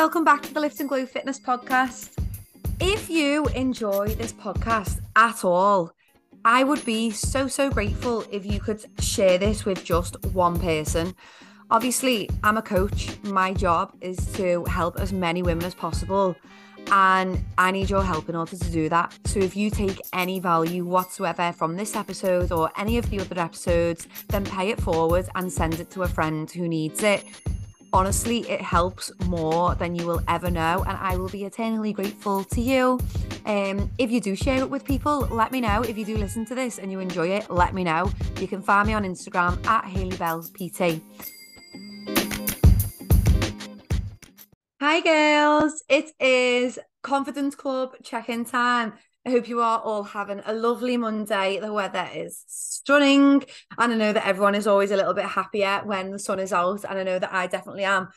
welcome back to the Lift and Glow Fitness Podcast. If you enjoy this podcast at all, I would be so, so grateful if you could share this with just one person. Obviously, I'm a coach. My job is to help as many women as possible. And I need your help in order to do that. So if you take any value whatsoever from this episode or any of the other episodes, then pay it forward and send it to a friend who needs it honestly, it helps more than you will ever know. And I will be eternally grateful to you. Um, if you do share it with people, let me know. If you do listen to this and you enjoy it, let me know. You can find me on Instagram at Hayley Bells PT. Hi, girls. It is Confidence Club check in time. I hope you are all having a lovely Monday. The weather is stunning. And I know that everyone is always a little bit happier when the sun is out. And I know that I definitely am.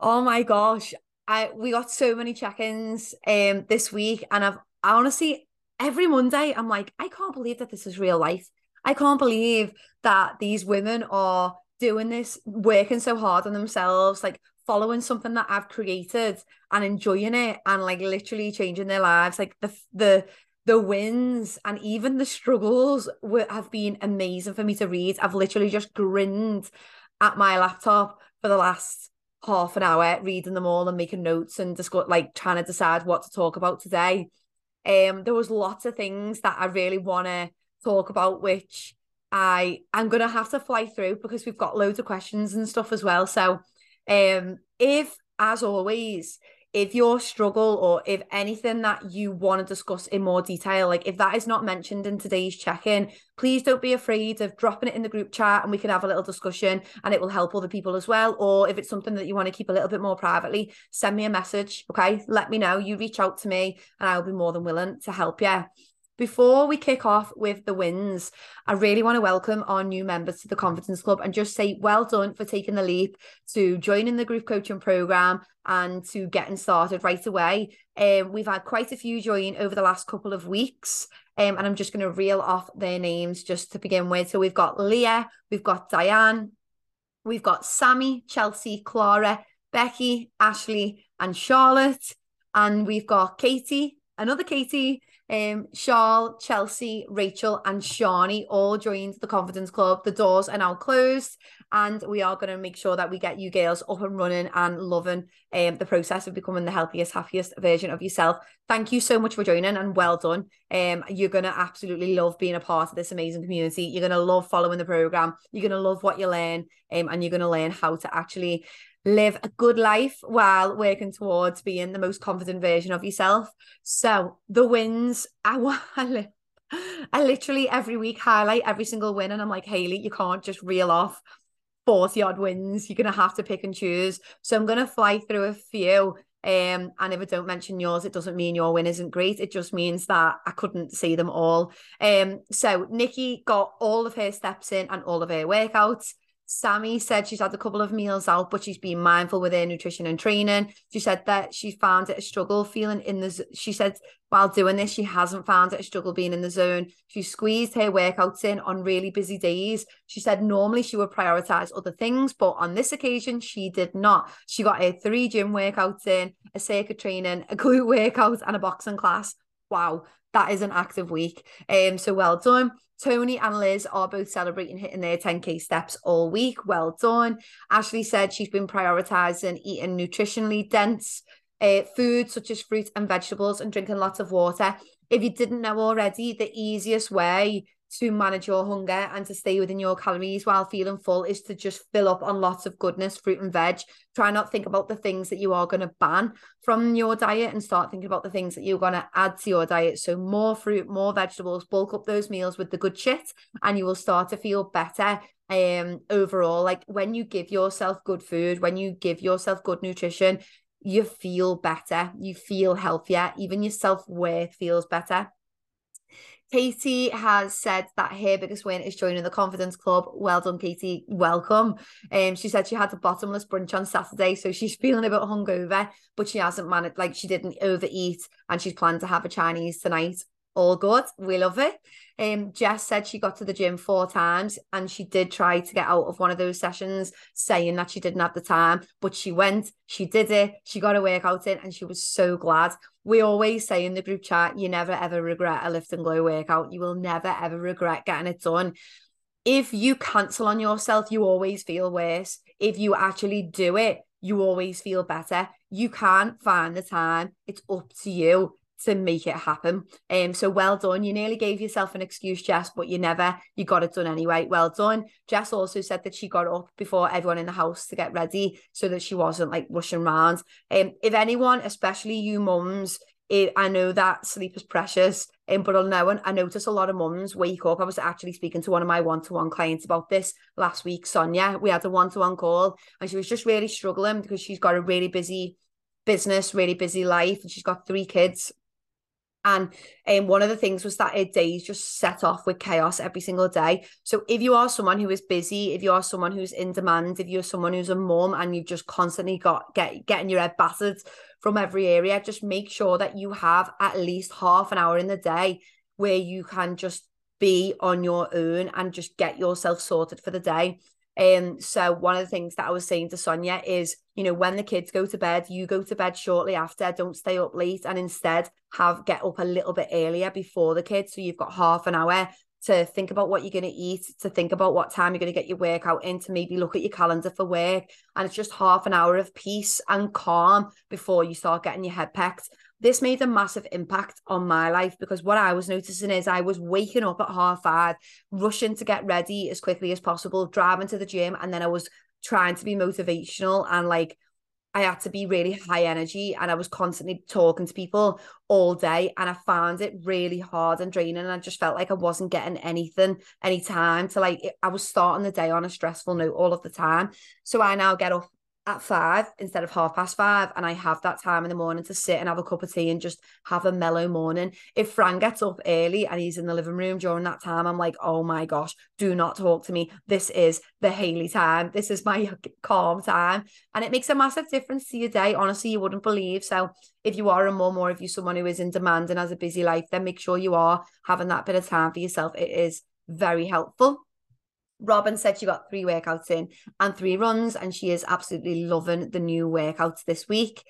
Oh my gosh. I we got so many check-ins um this week. And I've I honestly every Monday I'm like, I can't believe that this is real life. I can't believe that these women are doing this, working so hard on themselves, like following something that I've created and enjoying it and like literally changing their lives. Like the the the wins and even the struggles were, have been amazing for me to read. I've literally just grinned at my laptop for the last half an hour reading them all and making notes and just like trying to decide what to talk about today. Um, there was lots of things that I really want to talk about, which I I'm gonna have to fly through because we've got loads of questions and stuff as well. So um, if, as always, if your struggle or if anything that you want to discuss in more detail, like if that is not mentioned in today's check in, please don't be afraid of dropping it in the group chat and we can have a little discussion and it will help other people as well. Or if it's something that you want to keep a little bit more privately, send me a message. Okay. Let me know. You reach out to me and I'll be more than willing to help you. Before we kick off with the wins, I really want to welcome our new members to the Confidence Club and just say well done for taking the leap to joining the group coaching program and to getting started right away. Um, we've had quite a few join over the last couple of weeks. Um, and I'm just going to reel off their names just to begin with. So we've got Leah, we've got Diane, we've got Sammy, Chelsea, Clara, Becky, Ashley, and Charlotte. And we've got Katie, another Katie, um, Charles, Chelsea, Rachel, and Shawnee all joined the Confidence Club. The doors are now closed, and we are going to make sure that we get you girls up and running and loving um, the process of becoming the healthiest, happiest version of yourself. Thank you so much for joining, and well done. Um, you're going to absolutely love being a part of this amazing community. You're going to love following the program. You're going to love what you learn, um, and you're going to learn how to actually live a good life while working towards being the most confident version of yourself. So the wins, I, I, I literally every week highlight every single win, and I'm like, Hayley, you can't just reel off 40 odd wins. You're gonna have to pick and choose. So I'm gonna fly through a few. Um, and if I don't mention yours, it doesn't mean your win isn't great. It just means that I couldn't see them all. Um, so Nikki got all of her steps in and all of her workouts. Sammy said she's had a couple of meals out, but she's been mindful with her nutrition and training. She said that she found it a struggle feeling in the. She said while doing this, she hasn't found it a struggle being in the zone. She squeezed her workouts in on really busy days. She said normally she would prioritize other things, but on this occasion, she did not. She got her three gym workouts in, a circuit training, a glute workout, and a boxing class. Wow, that is an active week. Um, so well done. Tony and Liz are both celebrating hitting their 10k steps all week. Well done. Ashley said she's been prioritizing eating nutritionally dense uh, food such as fruit and vegetables and drinking lots of water. If you didn't know already, the easiest way to manage your hunger and to stay within your calories while feeling full is to just fill up on lots of goodness, fruit and veg. Try not think about the things that you are going to ban from your diet and start thinking about the things that you're going to add to your diet. So more fruit, more vegetables, bulk up those meals with the good shit and you will start to feel better um overall like when you give yourself good food when you give yourself good nutrition you feel better you feel healthier even your self-worth feels better Katie has said that her biggest win is joining the Confidence Club. Well done, Katie. Welcome. Um, she said she had a bottomless brunch on Saturday, so she's feeling a bit hungover, but she hasn't managed, like she didn't overeat, and she's planned to have a Chinese tonight. All good. We love it. Um, Jess said she got to the gym four times and she did try to get out of one of those sessions saying that she didn't have the time, but she went, she did it, she got a workout in, and she was so glad. We always say in the group chat, you never ever regret a lift and glow workout. You will never ever regret getting it done. If you cancel on yourself, you always feel worse. If you actually do it, you always feel better. You can't find the time. It's up to you to make it happen. Um, so well done. You nearly gave yourself an excuse, Jess, but you never, you got it done anyway. Well done. Jess also said that she got up before everyone in the house to get ready so that she wasn't like rushing around. Um, if anyone, especially you mums, it, I know that sleep is precious, um, but I know I notice a lot of mums wake up. I was actually speaking to one of my one-to-one clients about this last week, Sonia. We had a one-to-one call, and she was just really struggling because she's got a really busy business, really busy life, and she's got three kids and um, one of the things was that her days just set off with chaos every single day. So if you are someone who is busy, if you are someone who's in demand, if you're someone who's a mum and you've just constantly got get getting your head battered from every area, just make sure that you have at least half an hour in the day where you can just be on your own and just get yourself sorted for the day. Um, so one of the things that I was saying to Sonia is, you know, when the kids go to bed, you go to bed shortly after, don't stay up late and instead have get up a little bit earlier before the kids. So you've got half an hour to think about what you're going to eat, to think about what time you're going to get your workout in, to maybe look at your calendar for work. And it's just half an hour of peace and calm before you start getting your head packed this made a massive impact on my life because what I was noticing is I was waking up at half five, rushing to get ready as quickly as possible, driving to the gym, and then I was trying to be motivational and like I had to be really high energy and I was constantly talking to people all day and I found it really hard and draining and I just felt like I wasn't getting anything any time to like I was starting the day on a stressful note all of the time. So I now get up at five instead of half past five and I have that time in the morning to sit and have a cup of tea and just have a mellow morning. If Fran gets up early and he's in the living room during that time, I'm like, oh my gosh, do not talk to me. This is the Hayley time. This is my calm time. And it makes a massive difference to your day. Honestly, you wouldn't believe. So if you are a mum or if you're someone who is in demand and has a busy life, then make sure you are having that bit of time for yourself. It is very helpful. Robin said she got three workouts in and three runs, and she is absolutely loving the new workouts this week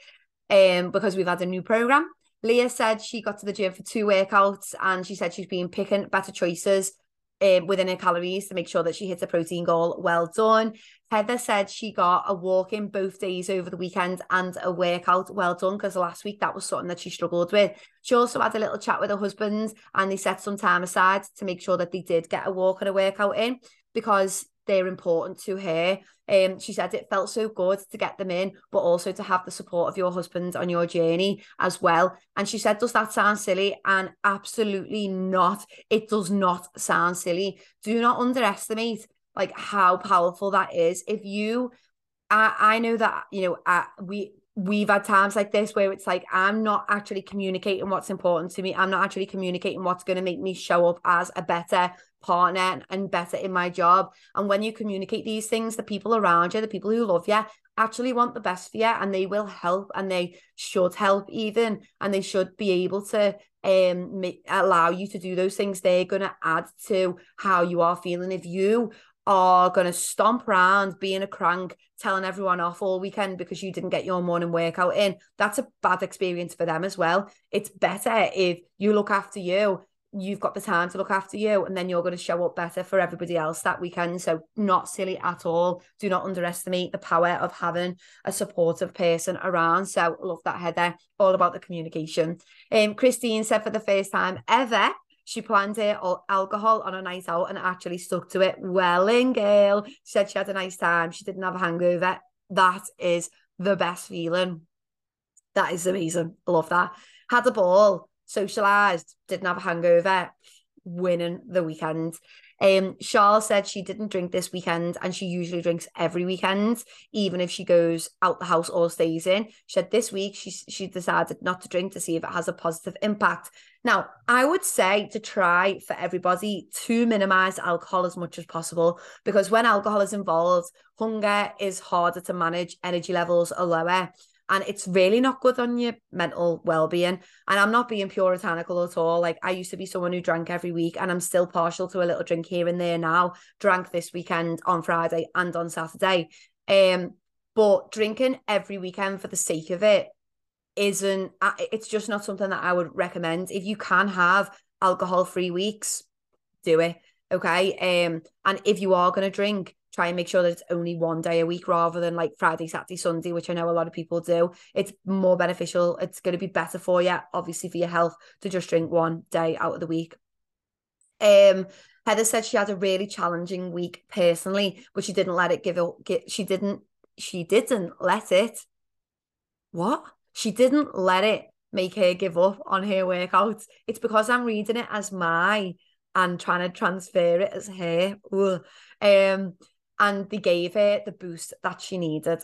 um, because we've had a new program. Leah said she got to the gym for two workouts and she said she's been picking better choices um, within her calories to make sure that she hits a protein goal. Well done. Heather said she got a walk in both days over the weekend and a workout. Well done, because last week that was something that she struggled with. She also had a little chat with her husband and they set some time aside to make sure that they did get a walk and a workout in because they're important to her. Um, she said it felt so good to get them in, but also to have the support of your husband on your journey as well. And she said, Does that sound silly? And absolutely not. It does not sound silly. Do not underestimate like how powerful that is. If you I, I know that, you know, we we've had times like this where it's like I'm not actually communicating what's important to me. I'm not actually communicating what's going to make me show up as a better partner and better in my job. And when you communicate these things, the people around you, the people who love you, actually want the best for you and they will help and they should help even and they should be able to um make, allow you to do those things they're going to add to how you are feeling if you are going to stomp around being a crank, telling everyone off all weekend because you didn't get your morning workout in. That's a bad experience for them as well. It's better if you look after you, you've got the time to look after you, and then you're going to show up better for everybody else that weekend. So, not silly at all. Do not underestimate the power of having a supportive person around. So, love that, Heather. All about the communication. Um, Christine said for the first time ever, she planned it all alcohol on a night out and actually stuck to it. Well, in girl, she said she had a nice time. She didn't have a hangover. That is the best feeling. That is amazing. I love that. Had a ball, socialized, didn't have a hangover, winning the weekend. Um, Charles said she didn't drink this weekend and she usually drinks every weekend, even if she goes out the house or stays in. She said this week she she decided not to drink to see if it has a positive impact. Now, I would say to try for everybody to minimize alcohol as much as possible because when alcohol is involved, hunger is harder to manage, energy levels are lower. And it's really not good on your mental well-being. And i'm not being puritanical at all. Like i used to be someone who drank every week and i'm still partial to a little drink here and there now. Drank this weekend on friday and on saturday. Um but drinking every weekend for the sake of it isn't it's just not something that i would recommend. If you can have alcohol free weeks do it okay? Um and if you are going to drink try and make sure that it's only one day a week rather than like Friday, Saturday, Sunday, which I know a lot of people do. It's more beneficial. It's going to be better for you, obviously for your health, to just drink one day out of the week. Um, Heather said she had a really challenging week personally, but she didn't let it give it. Get, she didn't. She didn't let it. What? She didn't let it make her give up on her workouts. It's because I'm reading it as my and trying to transfer it as her. Ugh. Um, and they gave her the boost that she needed.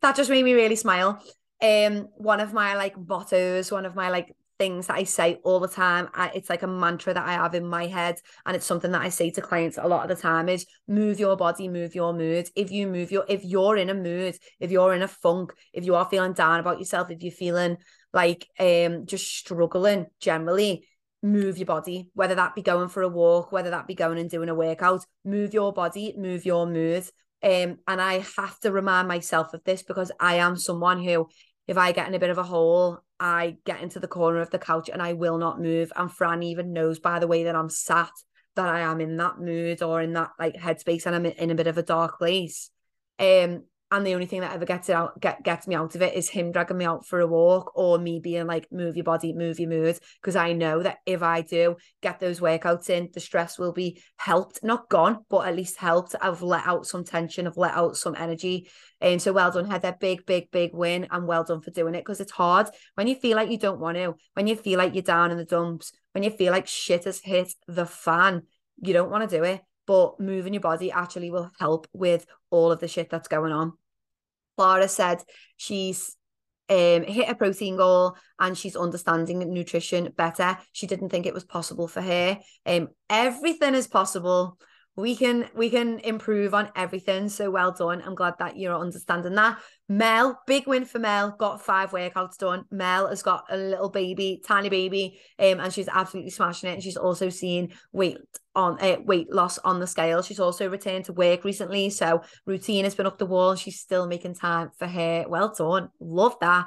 That just made me really smile. Um, one of my like mottos, one of my like things that I say all the time. I, it's like a mantra that I have in my head, and it's something that I say to clients a lot of the time: is move your body, move your mood. If you move your, if you're in a mood, if you're in a funk, if you are feeling down about yourself, if you're feeling like um just struggling generally, move your body, whether that be going for a walk, whether that be going and doing a workout, move your body, move your mood. Um, and I have to remind myself of this because I am someone who, if I get in a bit of a hole, I get into the corner of the couch and I will not move. And Fran even knows by the way that I'm sat that I am in that mood or in that like headspace and I'm in a bit of a dark place. Um, and the only thing that ever gets it out get gets me out of it is him dragging me out for a walk or me being like move your body move your mood because i know that if i do get those workouts in the stress will be helped not gone but at least helped. I've let out some tension i've let out some energy and so well done Heather big big big win and well done for doing it because it's hard. When you feel like you don't want to when you feel like you're down in the dumps when you feel like shit has hit the fan you don't want to do it. But moving your body actually will help with all of the shit that's going on. Clara said she's um, hit a protein goal and she's understanding nutrition better. She didn't think it was possible for her. Um, everything is possible we can we can improve on everything so well done. I'm glad that you're understanding that. Mel big win for mel. Got five workouts done. Mel has got a little baby tiny baby um, and she's absolutely smashing it. And she's also seen weight on uh, weight loss on the scale. She's also returned to work recently so routine has been up the wall. She's still making time for her. Well done. Love that.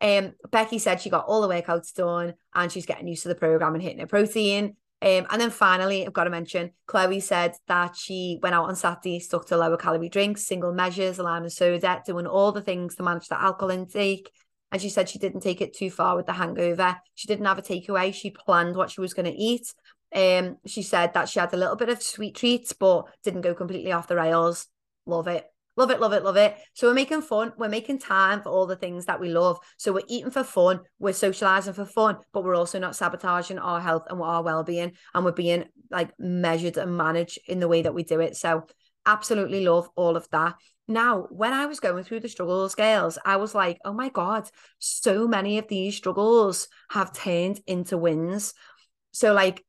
Um, Becky said she got all the workouts done and she's getting used to the program and hitting her protein. Um, and then finally, I've got to mention, Chloe said that she went out on Saturday, stuck to lower calorie drinks, single measures, lime and soda, doing all the things to manage the alcohol intake. And she said she didn't take it too far with the hangover. She didn't have a takeaway. She planned what she was going to eat. Um, she said that she had a little bit of sweet treats, but didn't go completely off the rails. Love it. Love it, love it, love it. So we're making fun. We're making time for all the things that we love. So we're eating for fun. We're socializing for fun, but we're also not sabotaging our health and our well-being. And we're being like measured and managed in the way that we do it. So absolutely love all of that. Now, when I was going through the struggle scales, I was like, oh my God, so many of these struggles have turned into wins. So like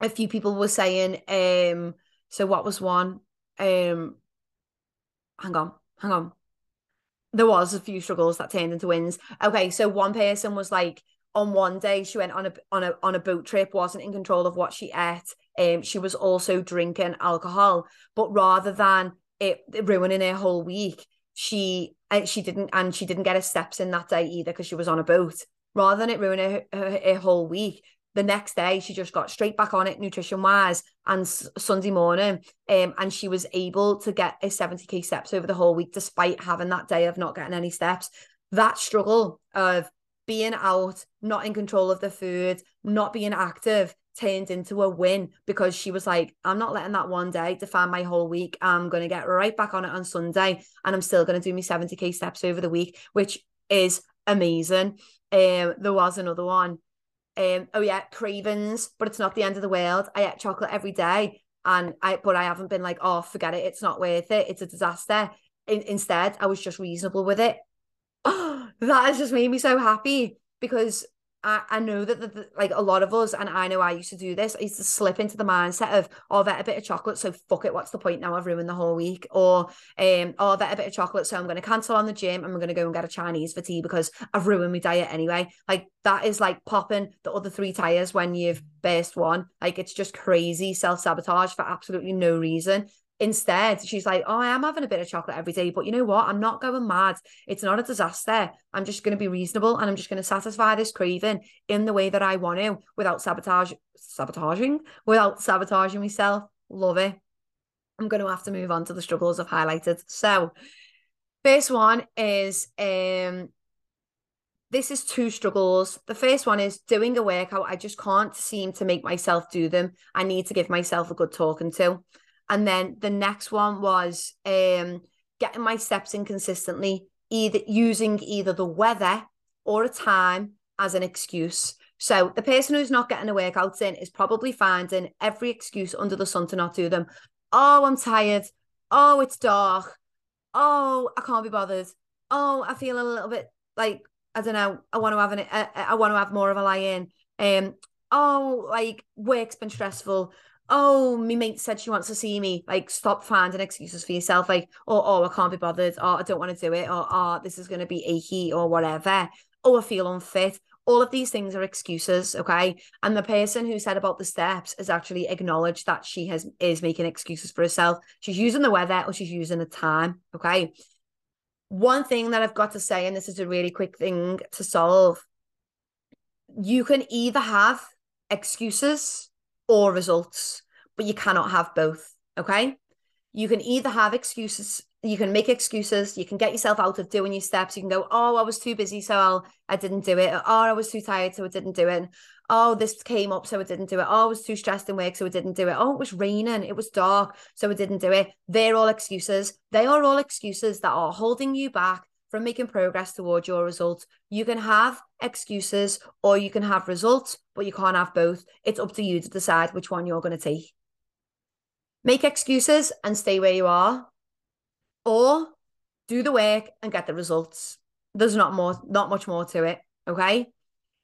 a few people were saying, um, so what was one? Um, hang on, hang on. There was a few struggles that turned into wins. Okay, so one person was like on one day she went on a on a on a boat trip, wasn't in control of what she ate. Um, she was also drinking alcohol, but rather than it ruining her whole week, she uh, she didn't and she didn't get her steps in that day either because she was on a boat. Rather than it ruining her, her, her whole week, the next day she just got straight back on it nutrition wise and s- sunday morning um and she was able to get a 70k steps over the whole week despite having that day of not getting any steps. That struggle of being out not in control of the food not being active turned into a win because she was like i'm not letting that one day define my whole week. I'm going to get right back on it on sunday and i'm still going to do me 70k steps over the week which is amazing. Um there was another one um, oh yeah, cravings, but it's not the end of the world. I eat chocolate every day, and I but I haven't been like, oh, forget it, it's not worth it, it's a disaster. In, instead, I was just reasonable with it. Oh, that has just made me so happy because I, I know that the, the, like a lot of us, and I know I used to do this, I used to slip into the mindset of, oh, I've had a bit of chocolate, so fuck it, what's the point now? I've ruined the whole week. Or, um, oh, I've had a bit of chocolate, so I'm going to cancel on the gym and I'm going to go and get a Chinese for tea because I've ruined my diet anyway. Like that is like popping the other three tires when you've burst one. Like it's just crazy self sabotage for absolutely no reason. Instead, she's like, Oh, I am having a bit of chocolate every day, but you know what? I'm not going mad. It's not a disaster. I'm just going to be reasonable and I'm just going to satisfy this craving in the way that I want to without sabotage, sabotaging, without sabotaging myself. Love it. I'm going to have to move on to the struggles I've highlighted. So, first one is um this is two struggles. The first one is doing a workout. I just can't seem to make myself do them. I need to give myself a good talking to. And then the next one was um, getting my steps in consistently, either using either the weather or a time as an excuse. So the person who's not getting the workouts in is probably finding every excuse under the sun to not do them. Oh, I'm tired. Oh, it's dark. Oh, I can't be bothered. Oh, I feel a little bit like I don't know. I want to have an. I, I want to have more of a lie in. Um. Oh, like work's been stressful oh, my mate said she wants to see me. Like, stop finding excuses for yourself. Like, oh, oh, I can't be bothered. Oh, I don't want to do it. Or, oh, this is going to be achy or whatever. Oh, I feel unfit. All of these things are excuses, okay? And the person who said about the steps has actually acknowledged that she has is making excuses for herself. She's using the weather or she's using the time, okay? One thing that I've got to say, and this is a really quick thing to solve, you can either have excuses or results, but you cannot have both. Okay. You can either have excuses, you can make excuses, you can get yourself out of doing your steps. You can go, Oh, I was too busy, so I'll, I didn't do it. Or, oh, I was too tired, so I didn't do it. Oh, this came up, so I didn't do it. Oh, I was too stressed in work, so I didn't do it. Oh, it was raining, it was dark, so I didn't do it. They're all excuses. They are all excuses that are holding you back from making progress towards your results. You can have excuses or you can have results, but you can't have both. It's up to you to decide which one you're going to take. Make excuses and stay where you are, or do the work and get the results. There's not more, not much more to it. Okay.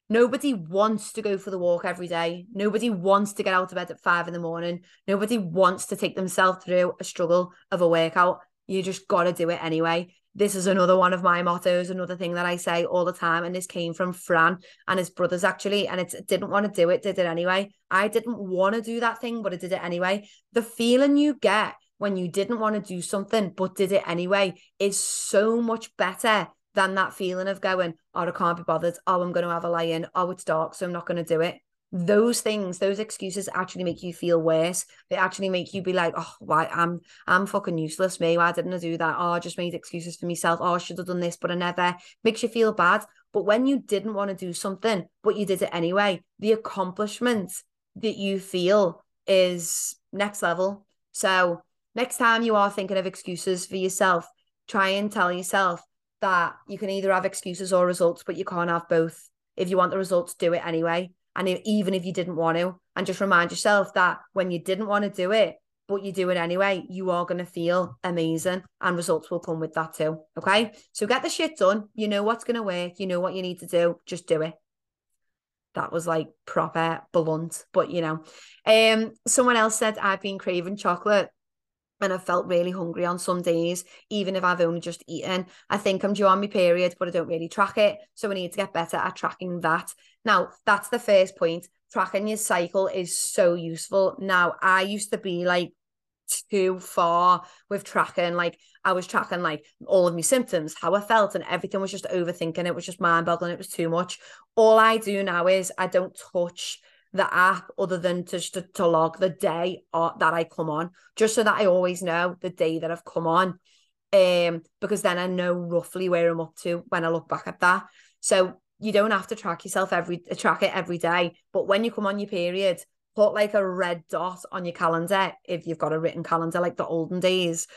Nobody wants to go for the walk every day. Nobody wants to get out of bed at five in the morning. Nobody wants to take themselves through a struggle of a workout. You just got to do it anyway this is another one of my mottos, another thing that I say all the time. And this came from Fran and his brothers actually. And it didn't want to do it, did it anyway. I didn't want to do that thing, but I did it anyway. The feeling you get when you didn't want to do something, but did it anyway, is so much better than that feeling of going, oh, I can't be bothered. Oh, I'm going to have a lie in. Oh, it's dark, so I'm not going to do it those things those excuses actually make you feel worse. They actually make you be like oh why i'm i'm fucking useless me. Why didn't i do that? Oh i just made excuses for myself. Oh i should have done this but i never. Makes you feel bad. But when you didn't want to do something but you did it anyway the accomplishment that you feel is next level. So next time you are thinking of excuses for yourself try and tell yourself that you can either have excuses or results but you can't have both. If you want the results do it anyway and even if you didn't want to, and just remind yourself that when you didn't want to do it, but you do it anyway, you are going to feel amazing and results will come with that too. Okay. So get the shit done. You know what's going to work. You know what you need to do. Just do it. That was like proper blunt, but you know. Um, someone else said I've been craving chocolate and I've felt really hungry on some days, even if I've only just eaten. I think I'm due on my period, but I don't really track it. So I need to get better at tracking that. Now, that's the first point. Tracking your cycle is so useful. Now, I used to be like too far with tracking. Like I was tracking like all of my symptoms, how I felt, and everything was just overthinking. It was just mind boggling. It was too much. All I do now is I don't touch the app other than to, to, to log the day or, that I come on, just so that I always know the day that I've come on. Um, because then I know roughly where I'm up to when I look back at that. So you don't have to track yourself every track it every day. But when you come on your period, put like a red dot on your calendar if you've got a written calendar like the olden days.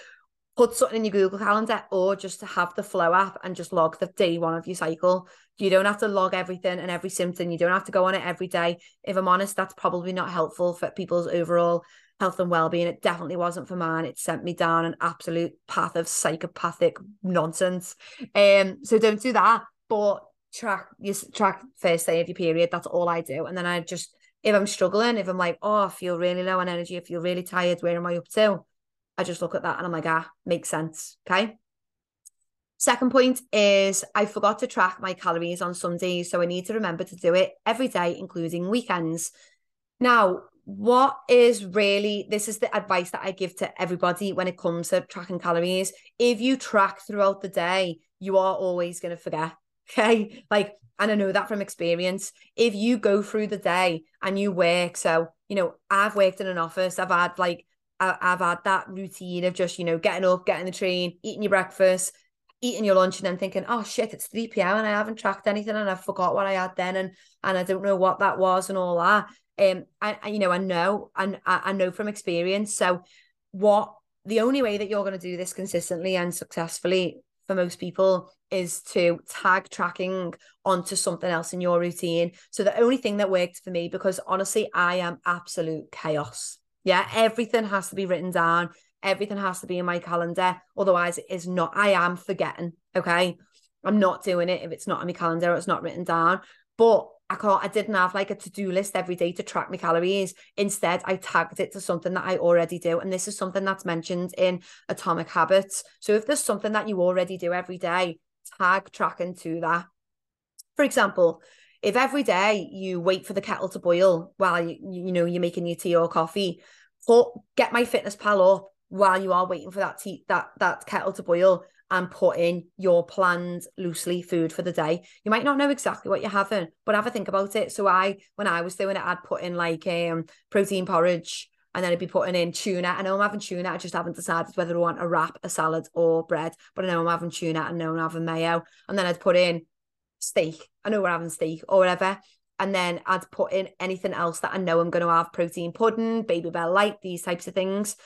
Put something in your Google Calendar or just to have the Flo app and just log the day one of your cycle. You don't have to log everything and every symptom. You don't have to go on it every day. If I'm honest, that's probably not helpful for people's overall health and well-being. It definitely wasn't for mine. It sent me down an absolute path of psychopathic nonsense. Um, so don't do that. But track your track first day of your period. That's all I do. And then I just if I'm struggling, if I'm like, oh, I feel really low on energy, I feel really tired, where am I up to? I just look at that and I'm like, ah, makes sense. Okay. Second point is I forgot to track my calories on some days. So I need to remember to do it every day, including weekends. Now, what is really this is the advice that I give to everybody when it comes to tracking calories. If you track throughout the day, you are always going to forget. Okay. Like, and I know that from experience. If you go through the day and you work, so, you know, I've worked in an office, I've had like, I, I've had that routine of just, you know, getting up, getting the train, eating your breakfast, eating your lunch and then thinking, oh shit, it's 3 p.m. and I haven't tracked anything and I forgot what I had then and and I don't know what that was and all that. Um, I, I you know, I know and I, I know from experience. So what the only way that you're going to do this consistently and successfully for most people is to tag tracking onto something else in your routine. So the only thing that worked for me, because honestly, I am absolute chaos. Yeah, everything has to be written down. Everything has to be in my calendar. Otherwise, it is not. I am forgetting. Okay. I'm not doing it if it's not on my calendar or it's not written down. But I can't, I didn't have like a to-do list every day to track my calories. Instead, I tagged it to something that I already do. And this is something that's mentioned in Atomic Habits. So if there's something that you already do every day, tag tracking to that. For example, if every day you wait for the kettle to boil while you, you know you're making your tea or coffee, put get MyFitnessPal up while you are waiting for that tea that that kettle to boil and put in your planned loosely food for the day. You might not know exactly what you're having, but have a think about it. So I, when I was doing it, I'd put in like um protein porridge and then I'd be putting in tuna. I know I'm having tuna. I just haven't decided whether I want a wrap, a salad, or bread. But I know I'm having tuna. And I know I'm having mayo. And then I'd put in steak. I know we're having steak or whatever. And then I'd put in anything else that I know I'm going to have protein pudding, baby Babybel Light, these types of things.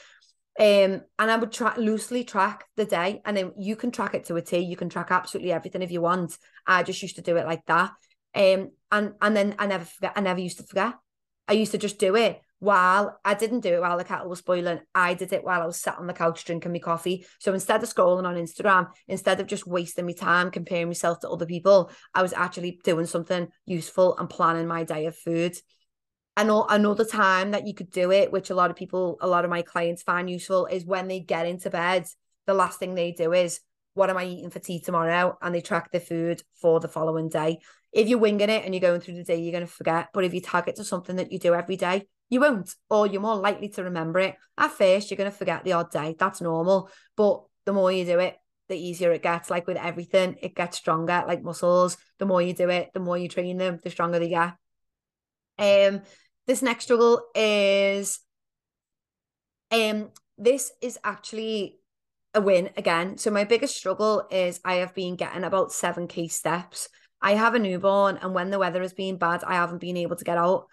Um, and I would try loosely track the day, and then you can track it to a T. You can track absolutely everything if you want. I just used to do it like that. Um, and and then I never forget. I never used to forget. I used to just do it while I didn't do it while the kettle was boiling. I did it while I was sat on the couch drinking my coffee. So instead of scrolling on Instagram, instead of just wasting my time comparing myself to other people, I was actually doing something useful and planning my day of food and another time that you could do it, which a lot of people, a lot of my clients find useful, is when they get into bed, the last thing they do is, what am I eating for tea tomorrow? And they track their food for the following day. If you're winging it and you're going through the day, you're going to forget. But if you tag it to something that you do every day, you won't, or you're more likely to remember it. At first, you're going to forget the odd day. That's normal. But the more you do it, the easier it gets. Like with everything, it gets stronger, like muscles. The more you do it, the more you train them, the stronger they get. Um, this next struggle is um this is actually a win again. So my biggest struggle is I have been getting about 7k steps. I have a newborn and when the weather has been bad, I haven't been able to get out.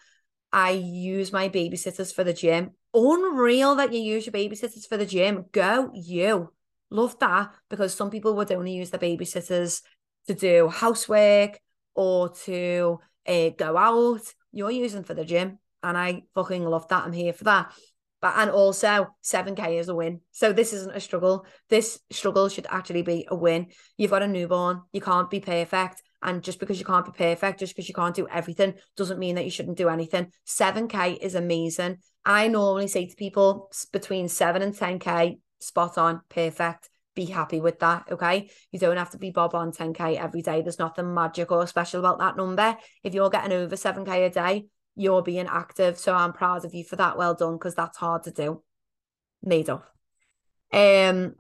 I use my babysitters for the gym. Unreal that you use your babysitters for the gym. Go you. Love that because some people would only use their babysitters to do housework or to uh, go out you're using for the gym. And I fucking love that. I'm here for that. But and also 7k is a win. So this isn't a struggle. This struggle should actually be a win. You've got a newborn, you can't be perfect. And just because you can't be perfect, just because you can't do everything, doesn't mean that you shouldn't do anything. 7K is amazing. I normally say to people between 7 and 10K, spot on, perfect be happy with that. Okay. You don't have to be bob on 10K every day. There's nothing magic or special about that number. If you're getting over 7K a day, you're being active. So I'm proud of you for that. Well done, because that's hard to do. Made up. Um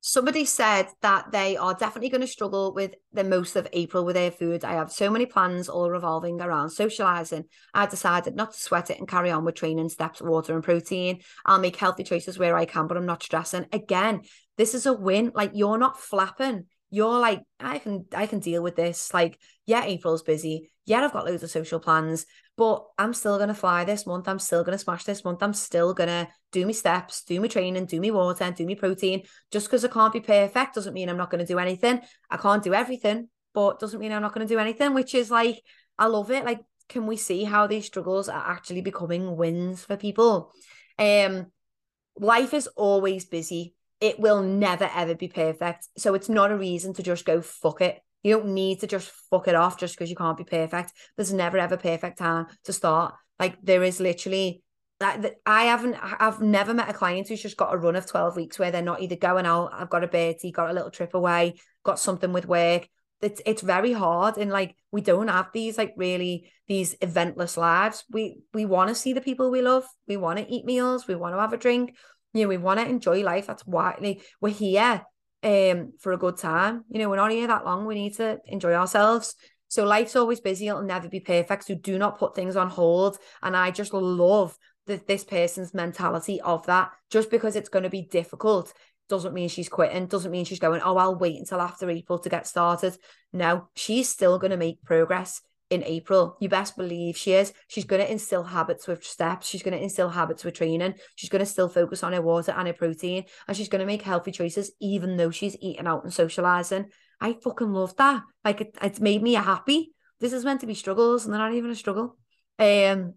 somebody said that they are definitely going to struggle with the most of April with their food. I have so many plans all revolving around socializing. I decided not to sweat it and carry on with training steps, water, and protein. I'll make healthy choices where I can, but I'm not stressing. Again, this is a win. Like you're not flapping. You're like, I can I can deal with this. Like, yeah, April's busy. Yeah, I've got loads of social plans but I'm still gonna fly this month. I'm still gonna smash this month. I'm still gonna do my steps, do my training, do my water, do my protein. Just because I can't be perfect doesn't mean I'm not gonna do anything. I can't do everything, but doesn't mean I'm not gonna do anything. Which is like, I love it. Like, can we see how these struggles are actually becoming wins for people? Um, life is always busy. It will never ever be perfect. So it's not a reason to just go fuck it You don't need to just fuck it off just because you can't be perfect. There's never ever perfect time to start. Like there is literally I haven't I've never met a client who's just got a run of 12 weeks where they're not either going out, I've got a Bertie, got a little trip away, got something with work. It's it's very hard and like we don't have these like really these eventless lives. We we want to see the people we love. We want to eat meals, we want to have a drink. You know, we want to enjoy life. That's why like, we're here um for a good time. You know, we're not here that long. We need to enjoy ourselves. So life's always busy. It'll never be perfect. So do not put things on hold. And I just love that this person's mentality of that. Just because it's going to be difficult doesn't mean she's quitting, doesn't mean she's going, oh, I'll wait until after April to get started. No, she's still going to make progress in April. You best believe she is. She's going to instill habits with steps. She's going to instill habits with training. She's going to still focus on her water and her protein. And she's going to make healthy choices, even though she's eating out and socializing. I fucking love that. Like it, it's made me happy. This is meant to be struggles, and they're not even a struggle. Um,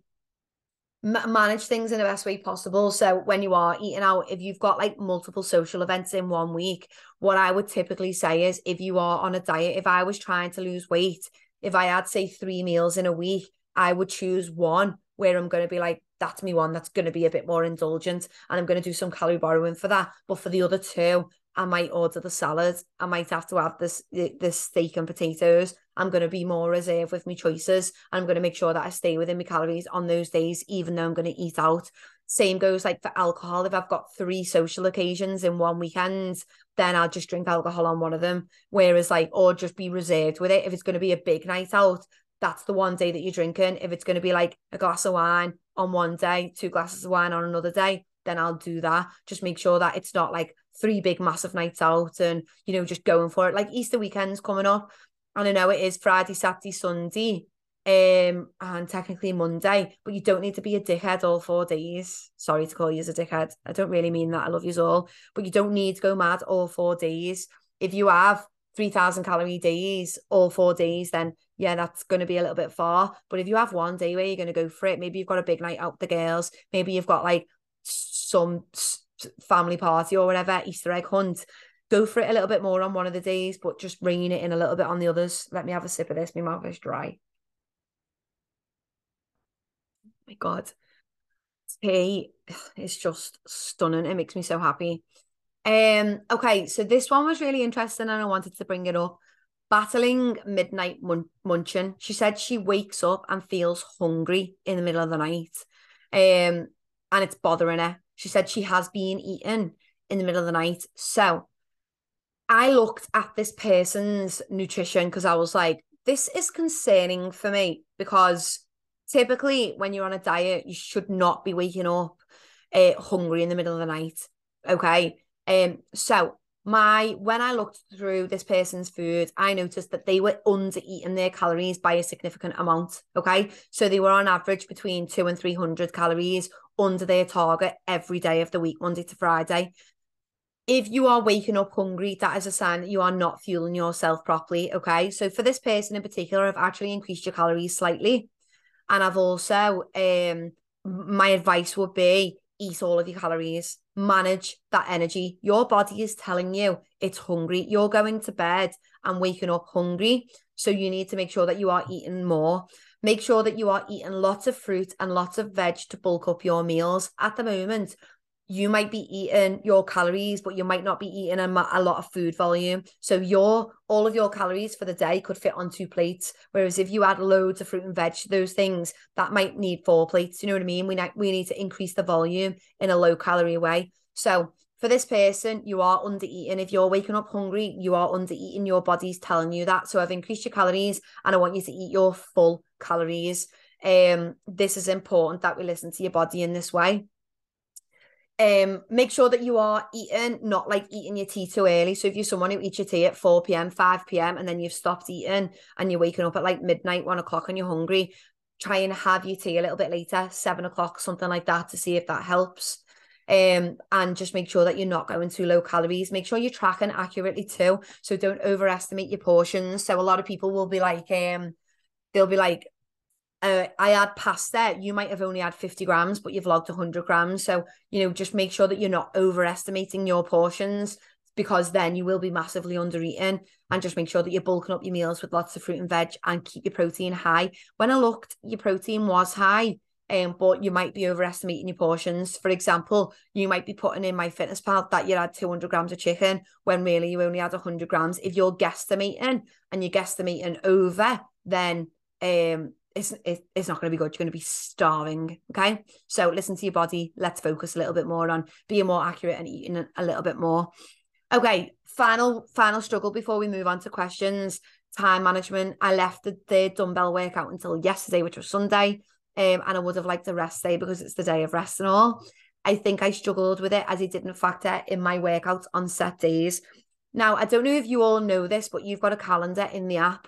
manage things in the best way possible. So when you are eating out, if you've got like multiple social events in one week, what I would typically say is if you are on a diet, if I was trying to lose weight, if I had say three meals in a week, I would choose one where I'm going to be like, that's me one that's going to be a bit more indulgent and I'm going to do some calorie borrowing for that. But for the other two, I might order the salad. I might have to have this this steak and potatoes. I'm going to be more reserved with my choices. I'm going to make sure that I stay within my calories on those days, even though I'm going to eat out. Same goes like for alcohol. If I've got three social occasions in one weekend, then I'll just drink alcohol on one of them. Whereas like, or just be reserved with it. If it's going to be a big night out, that's the one day that you're drinking. If it's going to be like a glass of wine on one day, two glasses of wine on another day, then I'll do that. Just make sure that it's not like three big massive nights out and you know just going for it like Easter weekend's coming up and I know it is Friday Saturday Sunday um and technically Monday but you don't need to be a dickhead all four days. Sorry to call you as a dickhead. I don't really mean that. I love you all. But you don't need to go mad all four days. If you have 3000 calorie days all four days then yeah that's going to be a little bit far. But if you have one day where you're going to go for it maybe you've got a big night out with the girls. Maybe you've got like some family party or whatever, Easter egg hunt, go for it a little bit more on one of the days, but just bringing it in a little bit on the others. Let me have a sip of this. My mouth is dry. Oh my God. Tea is just stunning. It makes me so happy. Um, okay, so this one was really interesting and I wanted to bring it up. Battling midnight mun- munching. She said she wakes up and feels hungry in the middle of the night. Um, and it's bothering her. She said she has been eaten in the middle of the night. So I looked at this person's nutrition because I was like, this is concerning for me because typically when you're on a diet, you should not be waking up uh, hungry in the middle of the night. Okay. Um, so my when I looked through this person's food, I noticed that they were under eating their calories by a significant amount. Okay. So they were on average between two and 300 calories under their target every day of the week, Monday to Friday. If you are waking up hungry, that is a sign that you are not fueling yourself properly. Okay. So for this person in particular, I've actually increased your calories slightly. And I've also um my advice would be eat all of your calories, manage that energy. Your body is telling you it's hungry. You're going to bed and waking up hungry. So you need to make sure that you are eating more. Make sure that you are eating lots of fruit and lots of veg to bulk up your meals. At the moment, you might be eating your calories, but you might not be eating a, a, lot of food volume. So your all of your calories for the day could fit on two plates. Whereas if you add loads of fruit and veg to those things, that might need four plates. You know what I mean? We we need to increase the volume in a low calorie way. So for this person, you are under eating. If you're waking up hungry, you are under eating. Your body's telling you that. So I've increased your calories and I want you to eat your full calories. Um, this is important that we listen to your body in this way. Um, make sure that you are eating, not like eating your tea too early. So if you're someone who eats your tea at 4 p.m., 5 p.m., and then you've stopped eating and you're waking up at like midnight, one o'clock, and you're hungry, try and have your tea a little bit later, seven o'clock, something like that, to see if that helps um, and just make sure that you're not going too low calories. Make sure you're tracking accurately too. So don't overestimate your portions. So a lot of people will be like, um, they'll be like, uh, I had pasta, you might have only had 50 grams, but you've logged 100 grams. So, you know, just make sure that you're not overestimating your portions. because then you will be massively under eating and just make sure that you're bulking up your meals with lots of fruit and veg and keep your protein high. When I looked, your protein was high, um, but you might be overestimating your portions. For example, you might be putting in MyFitnessPal that you had 200 grams of chicken when really you only had 100 grams. If you're guesstimating and you're guesstimating over, then um, it's, it's not going to be good. You're going to be starving. Okay. So listen to your body. Let's focus a little bit more on being more accurate and eating a little bit more. Okay. Final, final struggle before we move on to questions. Time management. I left the, the dumbbell workout until yesterday, which was Sunday. Um, and I would have liked a rest day because it's the day of rest and all. I think I struggled with it as it didn't factor in my workouts on set days. Now, I don't know if you all know this, but you've got a calendar in the app.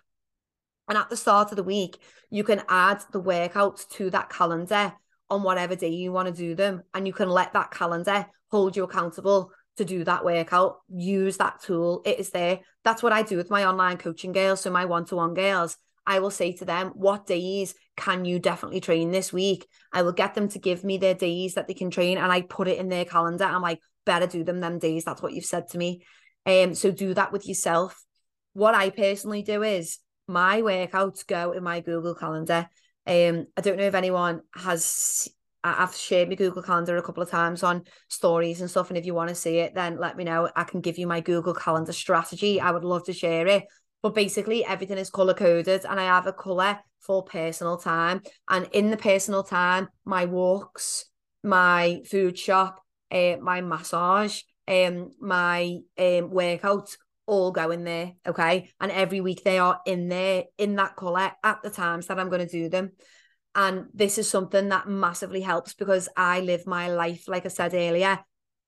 And at the start of the week, you can add the workouts to that calendar on whatever day you want to do them. And you can let that calendar hold you accountable to do that workout. Use that tool. It is there. That's what I do with my online coaching girls. So, my one to one girls, I will say to them, What days can you definitely train this week? I will get them to give me their days that they can train and I put it in their calendar. I'm like, better do them them days. That's what you've said to me. Um, so do that with yourself. What I personally do is my workouts go in my Google Calendar. Um, I don't know if anyone has. I've shared my Google Calendar a couple of times on stories and stuff. And if you want to see it, then let me know. I can give you my Google Calendar strategy. I would love to share it. But basically, everything is color coded, and I have a color for personal time. And in the personal time, my walks, my food shop, uh, my massage, um, my um workouts all go in there. Okay. And every week they are in there in that colour at the times that I'm going to do them. And this is something that massively helps because I live my life, like I said earlier,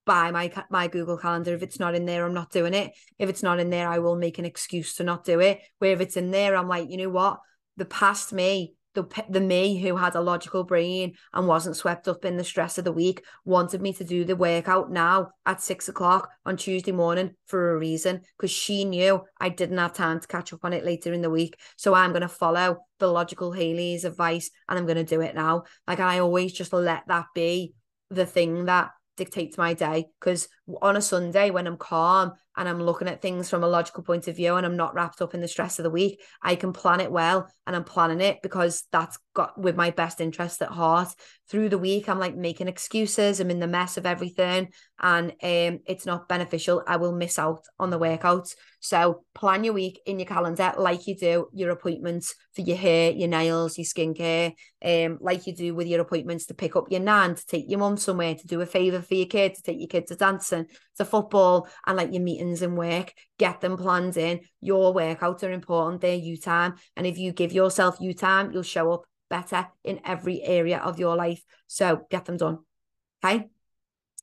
by my my Google Calendar. If it's not in there, I'm not doing it. If it's not in there, I will make an excuse to not do it. Where if it's in there, I'm like, you know what? The past me the the me who had a logical brain and wasn't swept up in the stress of the week wanted me to do the workout now at six o'clock on Tuesday morning for a reason because she knew I didn't have time to catch up on it later in the week. So I'm gonna follow the logical Hayley's advice and I'm gonna do it now. Like I always just let that be the thing that dictates my day because on a Sunday when I'm calm and I'm looking at things from a logical point of view and I'm not wrapped up in the stress of the week, I can plan it well and I'm planning it because that's got with my best interest at heart. Through the week, I'm like making excuses, I'm in the mess of everything, and um, it's not beneficial. I will miss out on the workouts. So plan your week in your calendar like you do your appointments for your hair, your nails, your skincare, um, like you do with your appointments to pick up your nan, to take your mum somewhere, to do a favour for your kid, to take your kid to dancing, to football, and like your meetings and work, get them planned in. Your workouts are important, they're you time. And if you give yourself you time, you'll show up better in every area of your life. So get them done. Okay.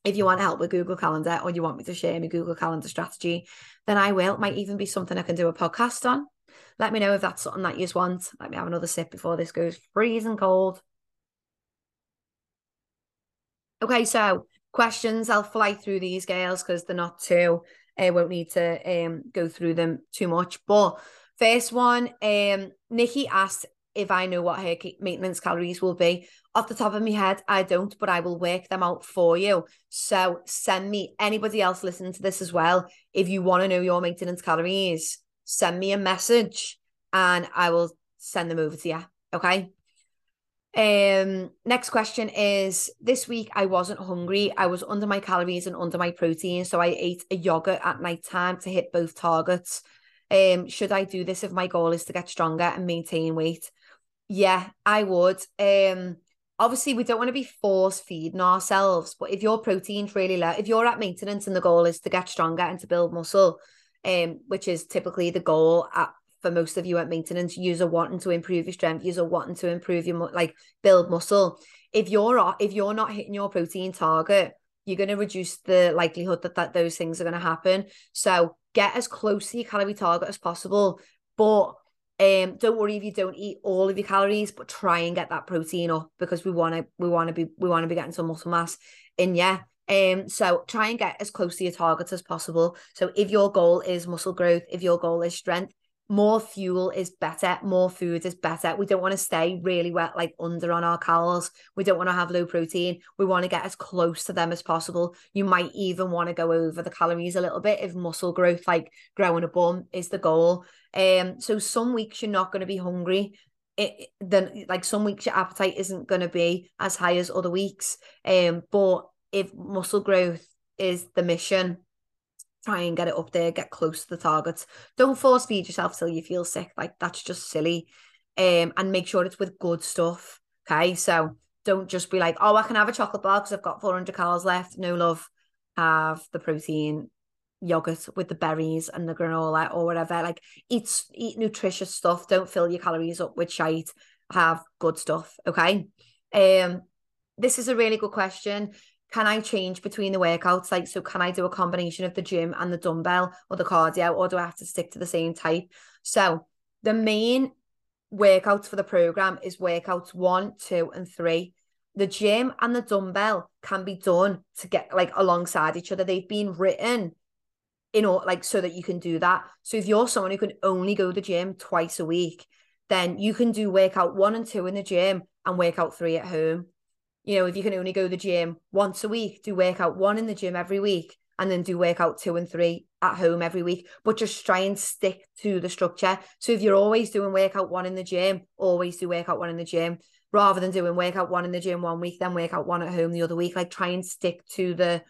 If you want help with Google Calendar or you want me to share my Google Calendar strategy, then I will. It might even be something I can do a podcast on. Let me know if that's something that you just want. Let me have another sip before this goes freezing cold. Okay, so questions. I'll fly through these girls because they're not too I won't need to um go through them too much. But first one, um, Nikki asked if I know what her maintenance calories will be. Off the top of my head, I don't, but I will work them out for you. So send me anybody else listening to this as well. If you want to know your maintenance calories, send me a message and I will send them over to you. Okay. Um, next question is this week I wasn't hungry. I was under my calories and under my protein. So I ate a yogurt at night time to hit both targets. Um, should I do this if my goal is to get stronger and maintain weight? Yeah, I would. Um, obviously we don't want to be force feeding ourselves, but if your protein's really low, if you're at maintenance and the goal is to get stronger and to build muscle, um, which is typically the goal at for most of you at maintenance, you're wanting to improve your strength, you're wanting to improve your like build muscle. If you're if you're not hitting your protein target, you're going to reduce the likelihood that, that those things are going to happen. So get as close to your calorie target as possible. But um, don't worry if you don't eat all of your calories, but try and get that protein up because we want to we want to be we want to be getting some muscle mass in yeah. Um, so try and get as close to your targets as possible. So if your goal is muscle growth, if your goal is strength, more fuel is better, more food is better. We don't want to stay really wet, like under on our calories. We don't want to have low protein. We want to get as close to them as possible. You might even want to go over the calories a little bit if muscle growth, like growing a bum, is the goal. Um, so some weeks you're not going to be hungry. It, then like some weeks your appetite isn't going to be as high as other weeks. Um, but if muscle growth is the mission, try and get it up there, get close to the targets. Don't force feed yourself till you feel sick. Like that's just silly. Um, and make sure it's with good stuff. Okay. So don't just be like, oh, I can have a chocolate bar because I've got 400 calories left. No love. Have the protein yogurt with the berries and the granola or whatever. Like eat eat nutritious stuff. Don't fill your calories up with shite. Have good stuff. Okay. Um, this is a really good question can I change between the workouts? Like, so can I do a combination of the gym and the dumbbell or the cardio, or do I have to stick to the same type? So the main workouts for the program is workouts one, two, and three. The gym and the dumbbell can be done to get like alongside each other. They've been written in order like so that you can do that. So if you're someone who can only go to the gym twice a week, then you can do workout one and two in the gym and workout three at home you know, if you can only go to the gym once a week, do workout one in the gym every week and then do workout two and three at home every week, but just try and stick to the structure. So if you're always doing workout one in the gym, always do workout one in the gym rather than doing workout one in the gym one week, then workout one at home the other week. Like try and stick to the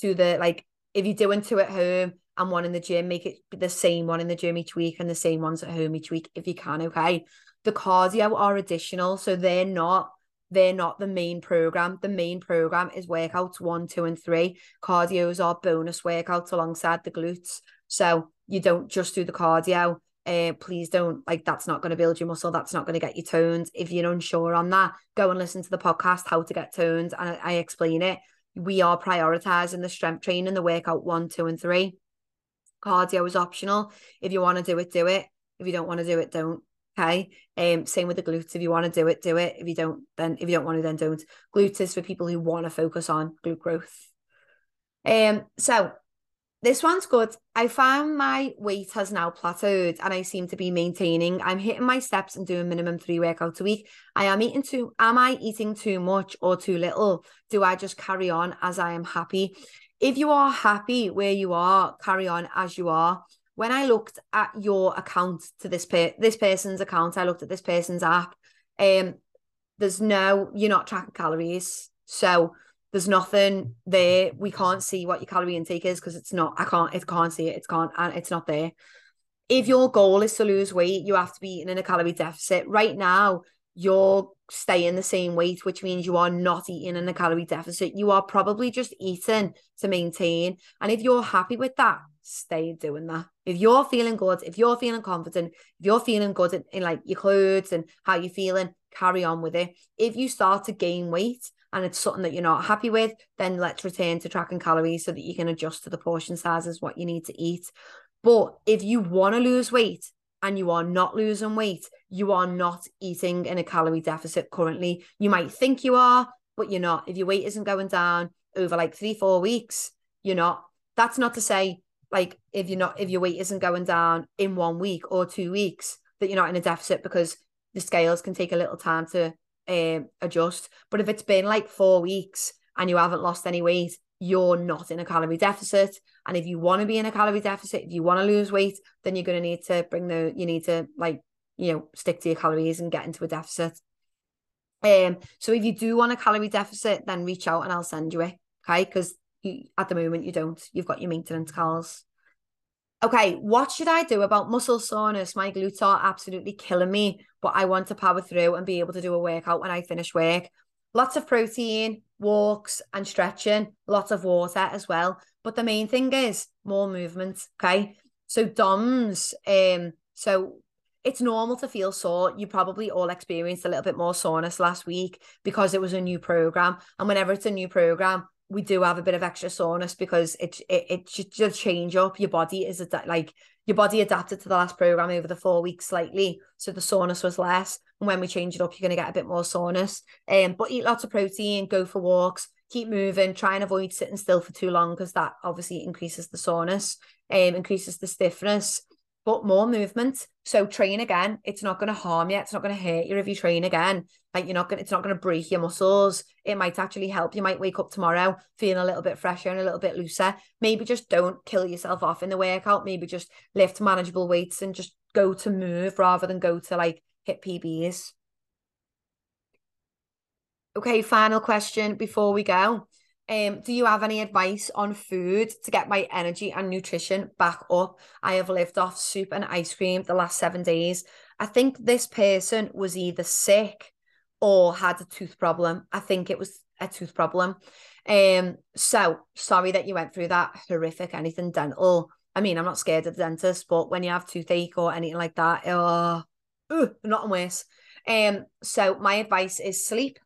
to the like if you're doing two at home and one in the gym, make it the same one in the gym each week and the same ones at home each week if you can. Okay. The cardio are additional, so they're not they're not the main program. The main program is workouts one, two, and three. Cardios are bonus workouts alongside the glutes. So you don't just do the cardio. Uh, please don't like that's not going to build your muscle. That's not going to get you toned. If you're unsure on that, go and listen to the podcast How to Get Toned, and I, I explain it. We are prioritizing the strength training, the workout one, two, and three. Cardio is optional. If you want to do it, do it. If you don't want to do it, don't. Okay. Um, same with the glutes. If you want to do it, do it. If you don't, then if you don't want to, then don't. Glutes is for people who want to focus on glute growth. Um, so this one's good. I found my weight has now plateaued and I seem to be maintaining. I'm hitting my steps and doing minimum three workouts a week. I am eating too, am I eating too much or too little? Do I just carry on as I am happy? If you are happy where you are, carry on as you are when I looked at your account to this per- this person's account, I looked at this person's app. Um, there's no you're not tracking calories, so there's nothing there. We can't see what your calorie intake is because it's not. I can't. It can't see it. It's can't. And it's not there. If your goal is to lose weight, you have to be eating in a calorie deficit. Right now, you're staying the same weight, which means you are not eating in a calorie deficit. You are probably just eating to maintain. And if you're happy with that, stay doing that. If you're feeling good, if you're feeling confident, if you're feeling good in, in like your clothes and how you're feeling, carry on with it. If you start to gain weight and it's something that you're not happy with, then let's return to tracking calories so that you can adjust to the portion sizes what you need to eat. But if you want to lose weight and you are not losing weight, you are not eating in a calorie deficit currently. You might think you are, but you're not. If your weight isn't going down over like three, four weeks, you're not. That's not to say like if you're not if your weight isn't going down in one week or two weeks that you're not in a deficit because the scales can take a little time to um, adjust. But if it's been like four weeks and you haven't lost any weight you're not in a calorie deficit. And if you want to be in a calorie deficit if you want to lose weight then you're going to need to bring the you need to like you know stick to your calories and get into a deficit. Um so if you do want a calorie deficit then reach out and I'll send you it okay? Because at the moment you don't. You've got your maintenance calls. Okay, what should I do about muscle soreness? My glutes are absolutely killing me, but I want to power through and be able to do a workout when I finish work. Lots of protein, walks, and stretching, lots of water as well. But the main thing is more movement. Okay. So DOMS, um, so it's normal to feel sore. You probably all experienced a little bit more soreness last week because it was a new program. And whenever it's a new program, we do have a bit of extra soreness because it it, it just change up. Your body is ad- like your body adapted to the last program over the four weeks slightly, so the soreness was less. And when we change it up, you're going to get a bit more soreness. Um, but eat lots of protein, go for walks, keep moving, try and avoid sitting still for too long because that obviously increases the soreness, um, increases the stiffness. but more movement. So train again. It's not going to harm you. It's not going to hurt you if you train again. Like you're not. To, it's not to break your muscles. It might actually help. You might wake up tomorrow feeling a little bit fresher and a little bit looser. Maybe just don't kill yourself off in the workout. Maybe just lift manageable weights and just go to move rather than go to like hit PBs. Okay, final question before we go. Um, do you have any advice on food to get my energy and nutrition back up? I have lived off soup and ice cream the last seven days. I think this person was either sick or had a tooth problem. I think it was a tooth problem. Um, so sorry that you went through that horrific anything dental. I mean, I'm not scared of the dentist, but when you have toothache or anything like that, oh, uh, not worse. Um, so my advice is sleep,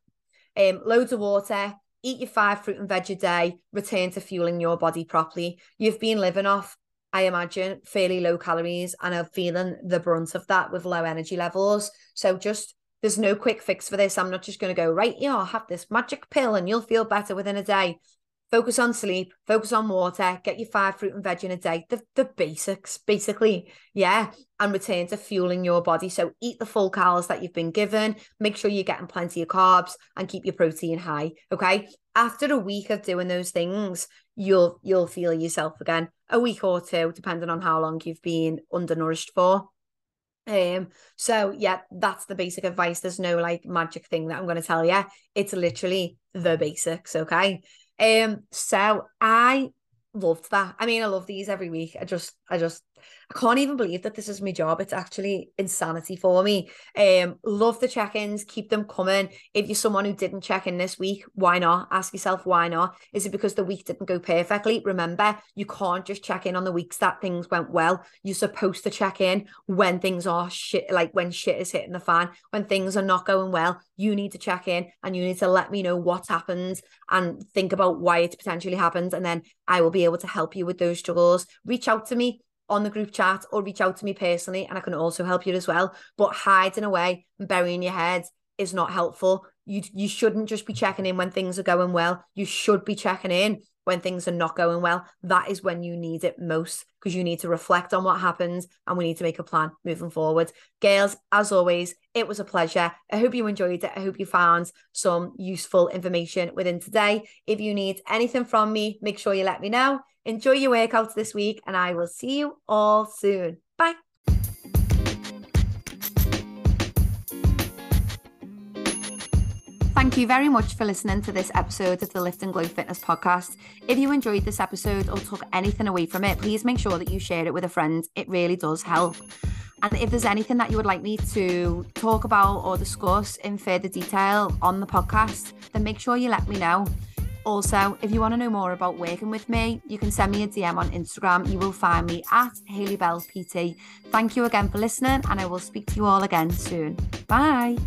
um, loads of water, eat your five fruit and veg a day, return to fueling your body properly. You've been living off, I imagine, fairly low calories and are feeling the brunt of that with low energy levels. So just there's no quick fix for this. I'm not just going to go, right, yeah, I'll have this magic pill and you'll feel better within a day focus on sleep, focus on water, get your five fruit and veg in a day, the, the basics, basically. Yeah. And return to fueling your body. So eat the full calories that you've been given, make sure you're getting plenty of carbs and keep your protein high. Okay. After a week of doing those things, you'll you'll feel yourself again. A week or two, depending on how long you've been undernourished for. Um, so yeah, that's the basic advice. There's no like magic thing that I'm gonna tell you. It's literally the basics, okay? Um, so I loved that. I mean, I love these every week. I just, I just, I can't even believe that this is my job. It's actually insanity for me. Um, love the check-ins, keep them coming. If you're someone who didn't check in this week, why not? Ask yourself why not? Is it because the week didn't go perfectly? Remember, you can't just check in on the weeks that things went well. You're supposed to check in when things are shit, like when shit is hitting the fan, when things are not going well. You need to check in and you need to let me know what's happened and think about why it's potentially happened. And then I will be able to help you with those struggles. Reach out to me on the group chat or reach out to me personally and I can also help you as well. But hiding away and burying your head is not helpful. You you shouldn't just be checking in when things are going well. You should be checking in when things are not going well. That is when you need it most because you need to reflect on what happened and we need to make a plan moving forward. Girls, as always, it was a pleasure. I hope you enjoyed it. I hope you found some useful information within today. If you need anything from me, make sure you let me know. Enjoy your workouts this week, and I will see you all soon. Bye. Thank you very much for listening to this episode of the Lift and Glow Fitness podcast. If you enjoyed this episode or took anything away from it, please make sure that you share it with a friend. It really does help. And if there's anything that you would like me to talk about or discuss in further detail on the podcast, then make sure you let me know. Also, if you want to know more about working with me, you can send me a DM on Instagram. You will find me at Hayley Bell PT. Thank you again for listening, and I will speak to you all again soon. Bye.